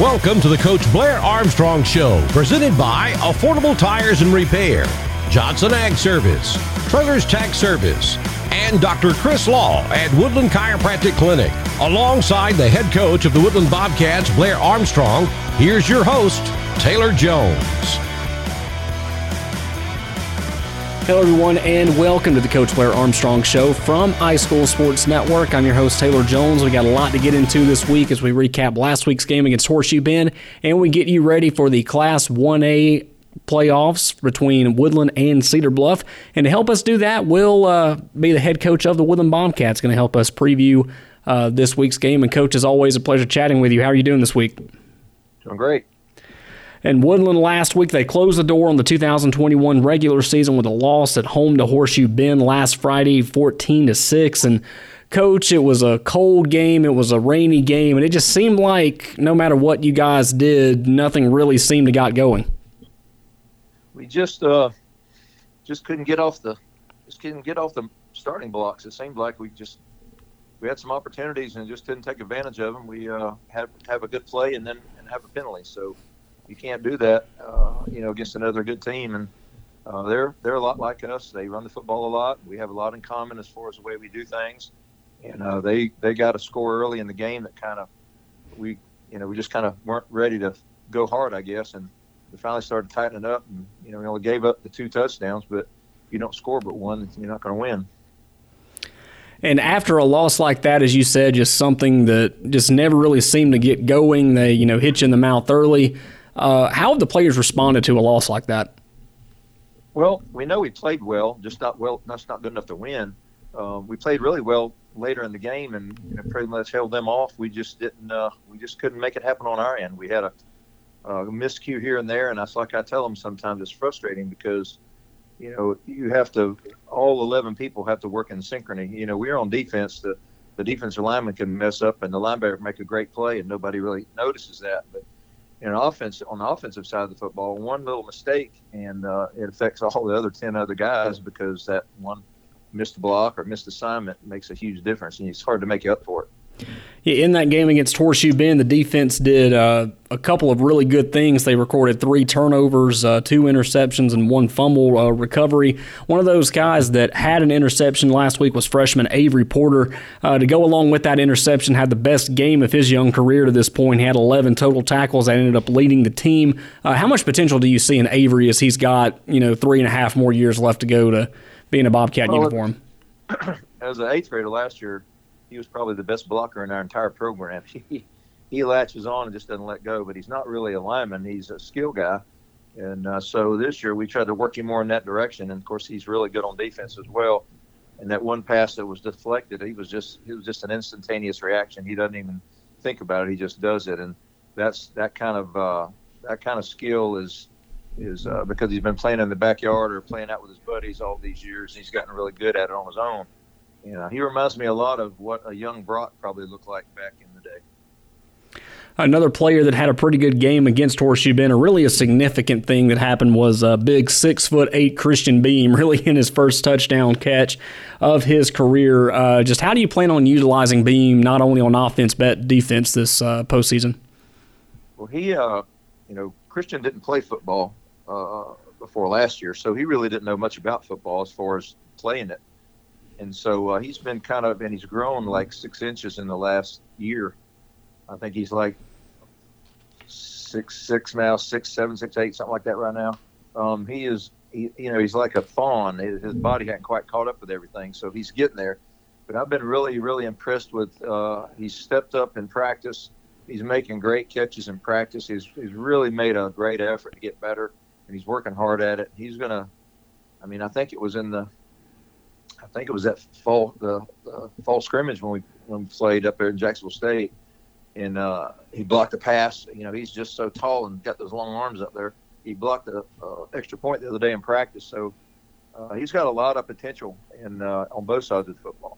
Welcome to the Coach Blair Armstrong Show, presented by Affordable Tires and Repair, Johnson Ag Service, Trailers Tax Service, and Dr. Chris Law at Woodland Chiropractic Clinic. Alongside the head coach of the Woodland Bobcats, Blair Armstrong, here's your host, Taylor Jones. Hello, everyone, and welcome to the Coach Blair Armstrong Show from High School Sports Network. I'm your host, Taylor Jones. We got a lot to get into this week as we recap last week's game against Horseshoe Bend, and we get you ready for the Class 1A playoffs between Woodland and Cedar Bluff. And to help us do that, we'll uh, be the head coach of the Woodland Bobcats, going to help us preview uh, this week's game. And, Coach, as always, a pleasure chatting with you. How are you doing this week? Doing great. And Woodland last week, they closed the door on the 2021 regular season with a loss at home to Horseshoe Bend last Friday, 14 to 6. And coach, it was a cold game, it was a rainy game, and it just seemed like no matter what you guys did, nothing really seemed to got going. We just uh, just couldn't get off the just couldn't get off the starting blocks. It seemed like we just we had some opportunities and just didn't take advantage of them. We uh, had have a good play and then and have a penalty. So you can't do that, uh, you know, against another good team. And uh, they're they're a lot like us. They run the football a lot. We have a lot in common as far as the way we do things. And uh, they they got a score early in the game that kind of we you know we just kind of weren't ready to go hard, I guess. And we finally started tightening up. And you know we only gave up the two touchdowns, but if you don't score but one, you're not going to win. And after a loss like that, as you said, just something that just never really seemed to get going. They, you know, hit you in the mouth early. Uh, how have the players responded to a loss like that? Well, we know we played well, just not well. That's not good enough to win. Uh, we played really well later in the game, and you know, pretty much held them off. We just didn't. Uh, we just couldn't make it happen on our end. We had a, a miscue here and there, and that's like I tell them sometimes it's frustrating because, you know, you have to. All eleven people have to work in synchrony. You know, we're on defense. The the defensive lineman can mess up, and the linebacker make a great play, and nobody really notices that. But in offense on the offensive side of the football, one little mistake and uh, it affects all the other ten other guys because that one missed block or missed assignment makes a huge difference, and it's hard to make up for it. Yeah, in that game against Horseshoe Bend, the defense did uh, a couple of really good things. They recorded three turnovers, uh, two interceptions, and one fumble uh, recovery. One of those guys that had an interception last week was freshman Avery Porter. Uh, to go along with that interception, had the best game of his young career to this point. He had 11 total tackles and ended up leading the team. Uh, how much potential do you see in Avery as he's got you know three and a half more years left to go to be in a Bobcat well, uniform? As an eighth grader last year he was probably the best blocker in our entire program. He, he latches on and just doesn't let go, but he's not really a lineman. He's a skill guy. And uh, so this year we tried to work him more in that direction. And of course, he's really good on defense as well. And that one pass that was deflected, he was just he was just an instantaneous reaction. He doesn't even think about it; he just does it. And that's that kind of uh, that kind of skill is is uh, because he's been playing in the backyard or playing out with his buddies all these years. And he's gotten really good at it on his own you know, he reminds me a lot of what a young Brock probably looked like back in the day. Another player that had a pretty good game against Horseshoe Bend, a really a significant thing that happened was a big six foot eight Christian Beam, really in his first touchdown catch of his career. Uh, just how do you plan on utilizing Beam not only on offense but defense this uh, postseason? Well, he, uh, you know, Christian didn't play football uh, before last year, so he really didn't know much about football as far as playing it and so uh, he's been kind of and he's grown like six inches in the last year. I think he's like six six now, six seven, six eight, something like that right now. Um, he is, he, you know, he's like a fawn. His, body hadn't quite caught up with everything, so he's getting there. But I've been really, really impressed with. Uh, he's stepped up in practice. He's making great catches in practice. He's, he's really made a great effort to get better, and he's working hard at it. He's gonna. I mean, I think it was in the I think it was that fall the, the fall scrimmage when we when we played up there in Jacksonville State, and uh, he blocked the pass. You know, he's just so tall and got those long arms up there. He blocked the uh, extra point the other day in practice, so uh, he's got a lot of potential in uh, on both sides of the football.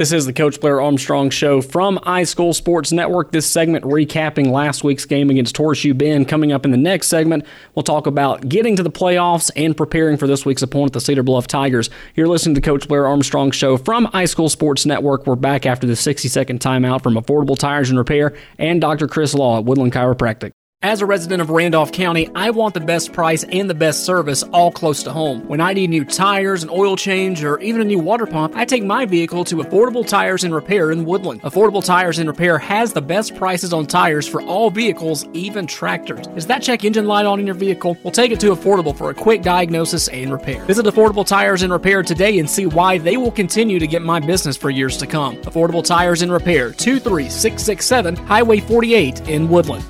This is the Coach Blair Armstrong Show from High School Sports Network. This segment recapping last week's game against Horseshoe Bend. Coming up in the next segment, we'll talk about getting to the playoffs and preparing for this week's opponent, the Cedar Bluff Tigers. You're listening to the Coach Blair Armstrong Show from High School Sports Network. We're back after the 60 second timeout from Affordable Tires and Repair and Dr. Chris Law at Woodland Chiropractic. As a resident of Randolph County, I want the best price and the best service all close to home. When I need new tires, an oil change, or even a new water pump, I take my vehicle to Affordable Tires and Repair in Woodland. Affordable Tires and Repair has the best prices on tires for all vehicles, even tractors. Is that check engine light on in your vehicle? We'll take it to Affordable for a quick diagnosis and repair. Visit Affordable Tires and Repair today and see why they will continue to get my business for years to come. Affordable Tires and Repair, 23667 Highway 48 in Woodland.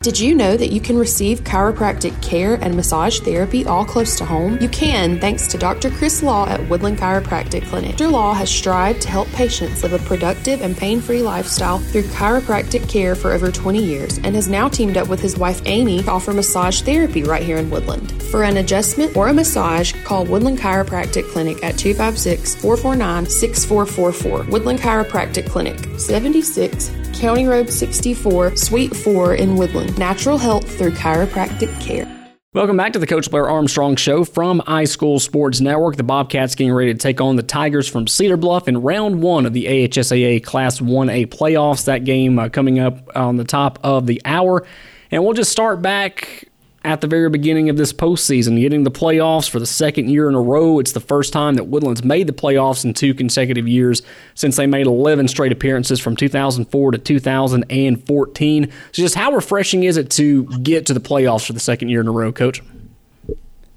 Did you know that you can receive chiropractic care and massage therapy all close to home? You can thanks to Dr. Chris Law at Woodland Chiropractic Clinic. Dr. Law has strived to help patients live a productive and pain free lifestyle through chiropractic care for over 20 years and has now teamed up with his wife Amy to offer massage therapy right here in Woodland. For an adjustment or a massage, call Woodland Chiropractic Clinic at 256 449 6444. Woodland Chiropractic Clinic, 76 County Road 64, Suite 4 in Woodland. Natural health through chiropractic care. Welcome back to the Coach Blair Armstrong Show from High School Sports Network. The Bobcats getting ready to take on the Tigers from Cedar Bluff in round one of the AHSAA Class 1A playoffs. That game uh, coming up on the top of the hour. And we'll just start back at the very beginning of this postseason, getting the playoffs for the second year in a row. It's the first time that Woodlands made the playoffs in two consecutive years since they made 11 straight appearances from 2004 to 2014. So, just how refreshing is it to get to the playoffs for the second year in a row, Coach?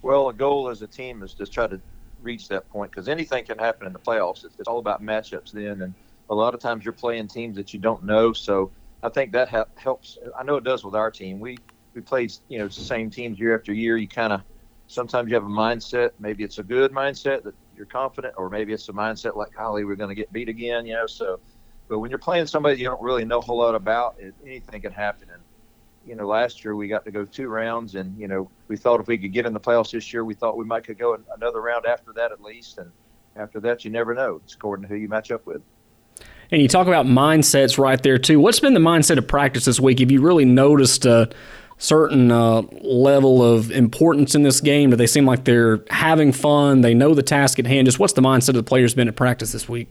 Well, the goal as a team is to try to reach that point because anything can happen in the playoffs. It's, all about matchups then, and a lot of times you're playing teams that you don't know. So I think that ha- helps. I know it does with our team. We we played, you know, the same teams year after year. You kind of sometimes you have a mindset. Maybe it's a good mindset that you're confident, or maybe it's a mindset like Holly, we're going to get beat again. You know, so. But when you're playing somebody you don't really know a whole lot about, it, anything can happen. And you know, last year we got to go two rounds, and you know, we thought if we could get in the playoffs this year, we thought we might could go another round after that at least. And after that, you never know. It's according to who you match up with. And you talk about mindsets right there too. What's been the mindset of practice this week? Have you really noticed? Uh, certain uh, level of importance in this game? Do they seem like they're having fun? They know the task at hand. Just what's the mindset of the players been at practice this week?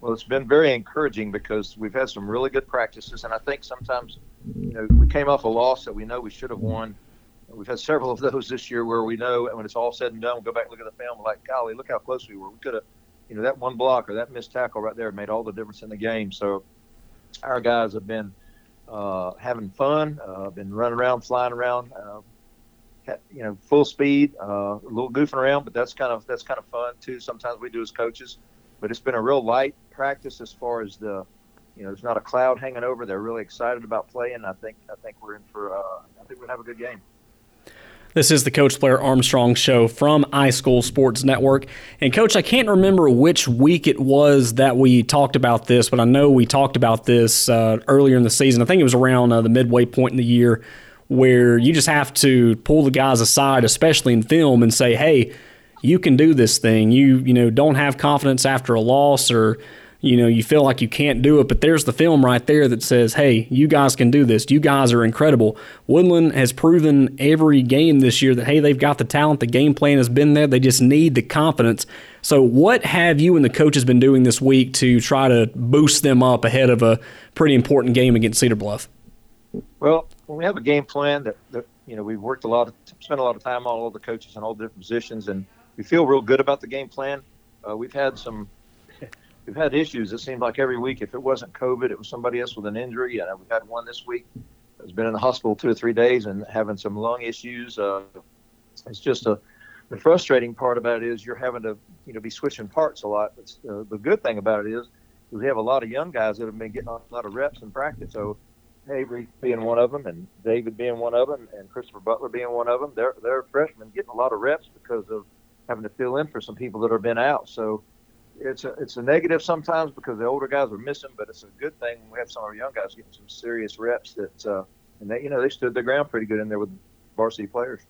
Well, it's been very encouraging because we've had some really good practices, and I think sometimes, you know, we came off a loss that we know we should have won. We've had several of those this year where we know and when it's all said and done, we'll go back and look at the film, we're like, golly, look how close we were. We could have, you know, that one block or that missed tackle right there made all the difference in the game. So our guys have been uh, having fun. Uh, been running around, flying around, uh, you know, full speed, uh, a little goofing around, but that's kind of that's kind of fun too. Sometimes we do as coaches, but it's been a real light practice as far as the, you know, there's not a cloud hanging over. They're really excited about playing. I think I think we're in for uh, I think we're gonna have a good game. This is the Coach Blair Armstrong Show from High School Sports Network. And, Coach, I can't remember which week it was that we talked about this, but I know we talked about this uh, earlier in the season. I think it was around uh, the midway point in the year where you just have to pull the guys aside, especially in film, and say, hey, you can do this thing. You, you know, don't have confidence after a loss or you know, you feel like you can't do it, but there's the film right there that says, hey, you guys can do this. You guys are incredible. Woodland has proven every game this year that, hey, they've got the talent. The game plan has been there. They just need the confidence. So, what have you and the coaches been doing this week to try to boost them up ahead of a pretty important game against Cedar Bluff? Well, we have a game plan that, that you know, we've worked a lot, of, spent a lot of time on all the coaches and all the different positions, and we feel real good about the game plan. Uh, we've had some we've had issues. It seemed like every week, if it wasn't COVID, it was somebody else with an injury. And we've had one this week has been in the hospital two or three days and having some lung issues. Uh, it's just a the frustrating part about it is you're having to you know be switching parts a lot. But uh, the good thing about it is we have a lot of young guys that have been getting a lot of reps in practice. So Avery being one of them, and David being one of them, and Christopher Butler being one of them, they're they're freshmen getting a lot of reps because of having to fill in for some people that have been out. So it's a it's a negative sometimes because the older guys are missing, but it's a good thing we have some of our young guys getting some serious reps that uh, and they you know they stood their ground pretty good in there with varsity players.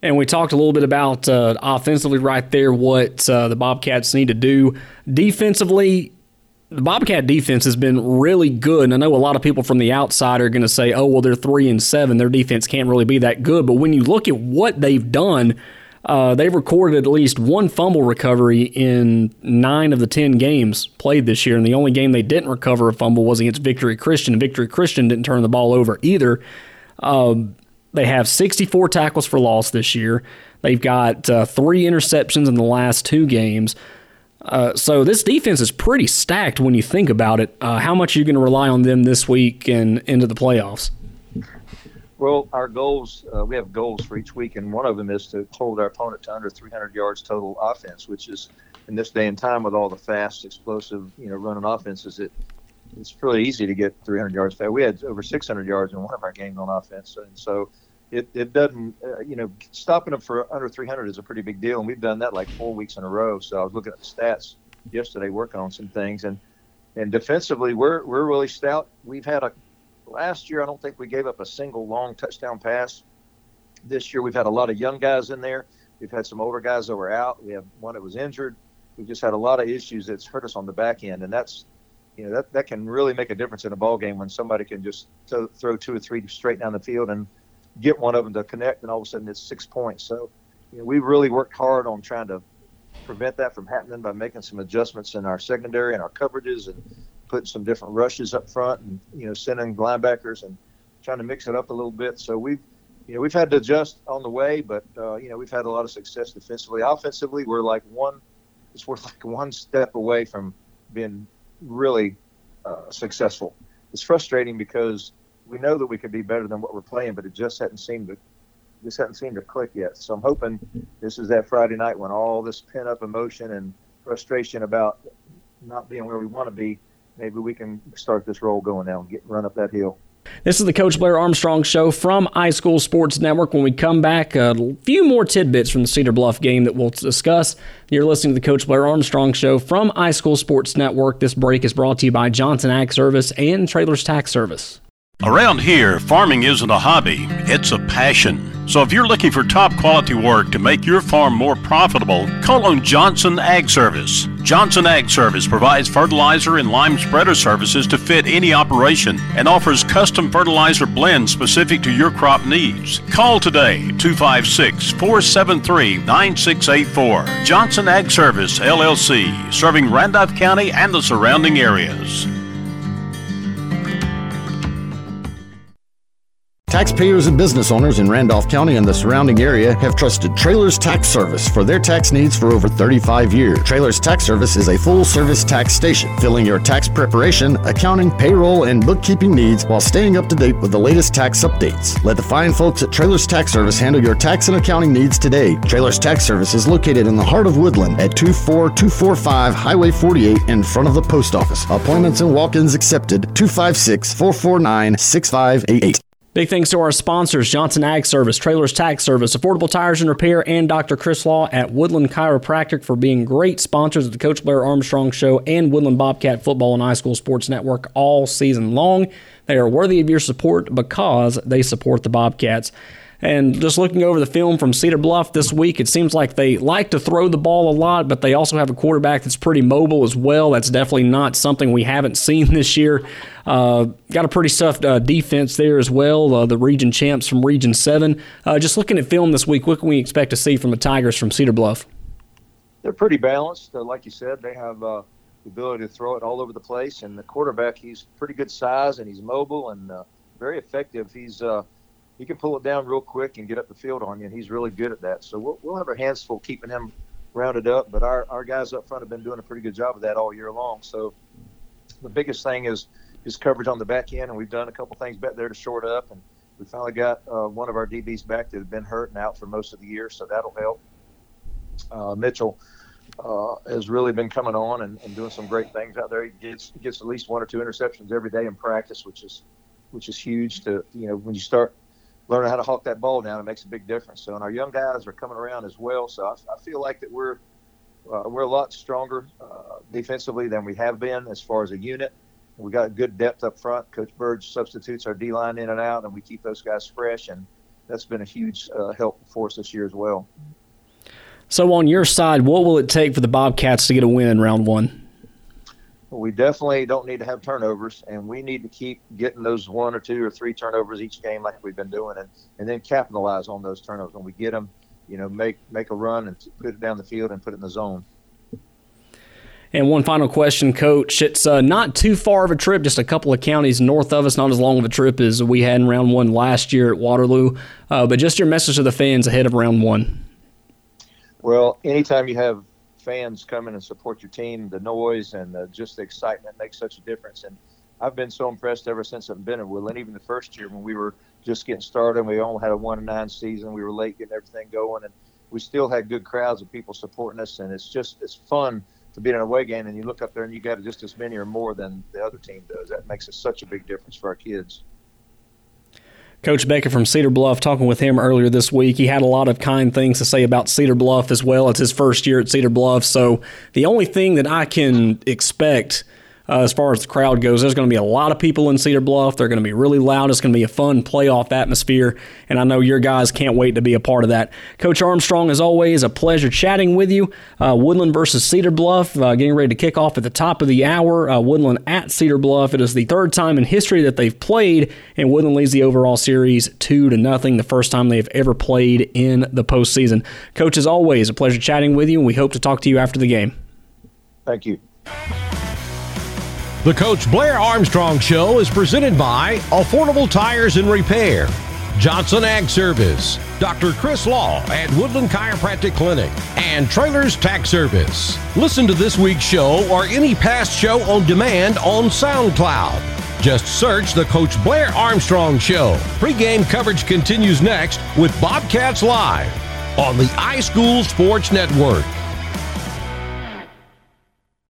And we talked a little bit about uh, offensively right there, what uh, the Bobcats need to do. Defensively, the Bobcat defense has been really good. And I know a lot of people from the outside are going to say, oh, well, they're three and seven. Their defense can't really be that good. But when you look at what they've done, uh, they've recorded at least one fumble recovery in nine of the 10 games played this year. And the only game they didn't recover a fumble was against Victory Christian. Victory Christian didn't turn the ball over either. Um, they have 64 tackles for loss this year. They've got uh, three interceptions in the last two games. Uh, so this defense is pretty stacked when you think about it. Uh, how much are you going to rely on them this week and into the playoffs? Well, our goals, uh, we have goals for each week, and one of them is to hold our opponent to under 300 yards total offense, which is in this day and time with all the fast, explosive, you know, running offenses, it it's really easy to get 300 yards fast. We had over 600 yards in one of our games on offense, and so it, it doesn't, uh, you know, stopping them for under 300 is a pretty big deal. And we've done that like four weeks in a row. So I was looking at the stats yesterday, working on some things. And, and defensively, we're, we're really stout. We've had a, last year, I don't think we gave up a single long touchdown pass. This year, we've had a lot of young guys in there. We've had some older guys that were out. We have one that was injured. We've just had a lot of issues that's hurt us on the back end. And that's, you know, that, that can really make a difference in a ball game when somebody can just throw two or three straight down the field and get one of them to connect, and all of a sudden it's six points. So, you know, we really worked hard on trying to prevent that from happening by making some adjustments in our secondary and our coverages and putting some different rushes up front and you know sending linebackers and trying to mix it up a little bit. So we've you know we've had to adjust on the way, but uh, you know we've had a lot of success defensively. Offensively, we're like one it's worth like one step away from being really uh, successful. It's frustrating because we know that we could be better than what we're playing, but it just hadn't seemed to just hadn't seemed to click yet. So I'm hoping this is that Friday night when all this pent up emotion and frustration about not being where we want to be, maybe we can start this roll going now and get run up that hill. This is the Coach Blair Armstrong Show from High School Sports Network. When we come back, a few more tidbits from the Cedar Bluff game that we'll discuss. You're listening to the Coach Blair Armstrong Show from High School Sports Network. This break is brought to you by Johnson Ag Service and Trailers Tax Service. Around here, farming isn't a hobby, it's a passion. So if you're looking for top quality work to make your farm more profitable, call on Johnson Ag Service. Johnson Ag Service provides fertilizer and lime spreader services to fit any operation and offers custom fertilizer blends specific to your crop needs. Call today 256 473 9684. Johnson Ag Service LLC, serving Randolph County and the surrounding areas. Taxpayers and business owners in Randolph County and the surrounding area have trusted Trailers Tax Service for their tax needs for over 35 years. Trailers Tax Service is a full service tax station, filling your tax preparation, accounting, payroll, and bookkeeping needs while staying up to date with the latest tax updates. Let the fine folks at Trailers Tax Service handle your tax and accounting needs today. Trailers Tax Service is located in the heart of Woodland at 24245 Highway 48 in front of the post office. Appointments and walk ins accepted 256 449 6588. Big thanks to our sponsors Johnson Ag Service, Trailers Tax Service, Affordable Tires and Repair, and Dr. Chris Law at Woodland Chiropractic for being great sponsors of the Coach Blair Armstrong Show and Woodland Bobcat Football and High School Sports Network all season long. They are worthy of your support because they support the Bobcats. And just looking over the film from Cedar Bluff this week, it seems like they like to throw the ball a lot, but they also have a quarterback that's pretty mobile as well. That's definitely not something we haven't seen this year. Uh, got a pretty tough uh, defense there as well. Uh, the region champs from Region 7. Uh, just looking at film this week, what can we expect to see from the Tigers from Cedar Bluff? They're pretty balanced. Uh, like you said, they have uh, the ability to throw it all over the place. And the quarterback, he's pretty good size and he's mobile and very effective. He's he can pull it down real quick and get up the field on you, and he's really good at that. So we'll, we'll have our hands full keeping him rounded up, but our, our guys up front have been doing a pretty good job of that all year long. So the biggest thing is his coverage on the back end, and we've done a couple things back there to short up, and we finally got uh, one of our DBs back that had been hurt and out for most of the year, so that'll help. Uh, Mitchell uh, has really been coming on and, and, doing some great things out there. He gets gets at least one or two interceptions every day in practice, which is which is huge. To you know when you start learning how to hawk that ball down, it makes a big difference. So, and our young guys are coming around as well. So I, I feel like that we're uh, we're a lot stronger uh, defensively than we have been as far as a unit. We got good depth up front. Coach Burge substitutes our D line in and out, and we keep those guys fresh. And that's been a huge uh, help for us this year as well. So, on your side, what will it take for the Bobcats to get a win in round one? We definitely don't need to have turnovers, and we need to keep getting those one or two or three turnovers each game, like we've been doing, and, and then capitalize on those turnovers when we get them. You know, make make a run and put it down the field and put it in the zone. And one final question, Coach. It's uh, not too far of a trip, just a couple of counties north of us, not as long of a trip as we had in round one last year at Waterloo. Uh, but just your message to the fans ahead of round one. Well, anytime you have fans come in and support your team, the noise and the, just the excitement makes such a difference. And I've been so impressed ever since I've been at Woodland. Even the first year when we were just getting started, we only had a one and nine season. We were late getting everything going, and we still had good crowds of people supporting us. And it's just it's fun to be in an away game, and you look up there and you got just as many or more than the other team does. That makes such a big difference for our kids. Coach Beckett from Cedar Bluff, talking with him earlier this week. He had a lot of kind things to say about Cedar Bluff as well. It's his first year at Cedar Bluff. So the only thing that I can expect uh, as far as the crowd goes. There's going to be a lot of people in Cedar Bluff. They're going to be really loud. It's going to be a fun playoff atmosphere, and I know your guys can't wait to be a part of that. Coach Armstrong, as always, a pleasure chatting with you. Uh, Woodland versus Cedar Bluff, uh, getting ready to kick off at the top of the hour. Uh, Woodland at Cedar Bluff. It is the third time in history that they've played, and Woodland leads the overall series two to nothing. The first time they've ever played in the postseason. Coach, as always, a pleasure chatting with you, and we hope to talk to you after the game. Thank you. The Coach Blair Armstrong Show is presented by Affordable Tires and Repair, Johnson Ag Service, Dr. Chris Law at Woodland Chiropractic Clinic, and Trailers Tax Service. Listen to this week's show or any past show on demand on SoundCloud. Just search the Coach Blair Armstrong Show. Pre-game coverage continues next with Bobcats Live on the High School Sports Network.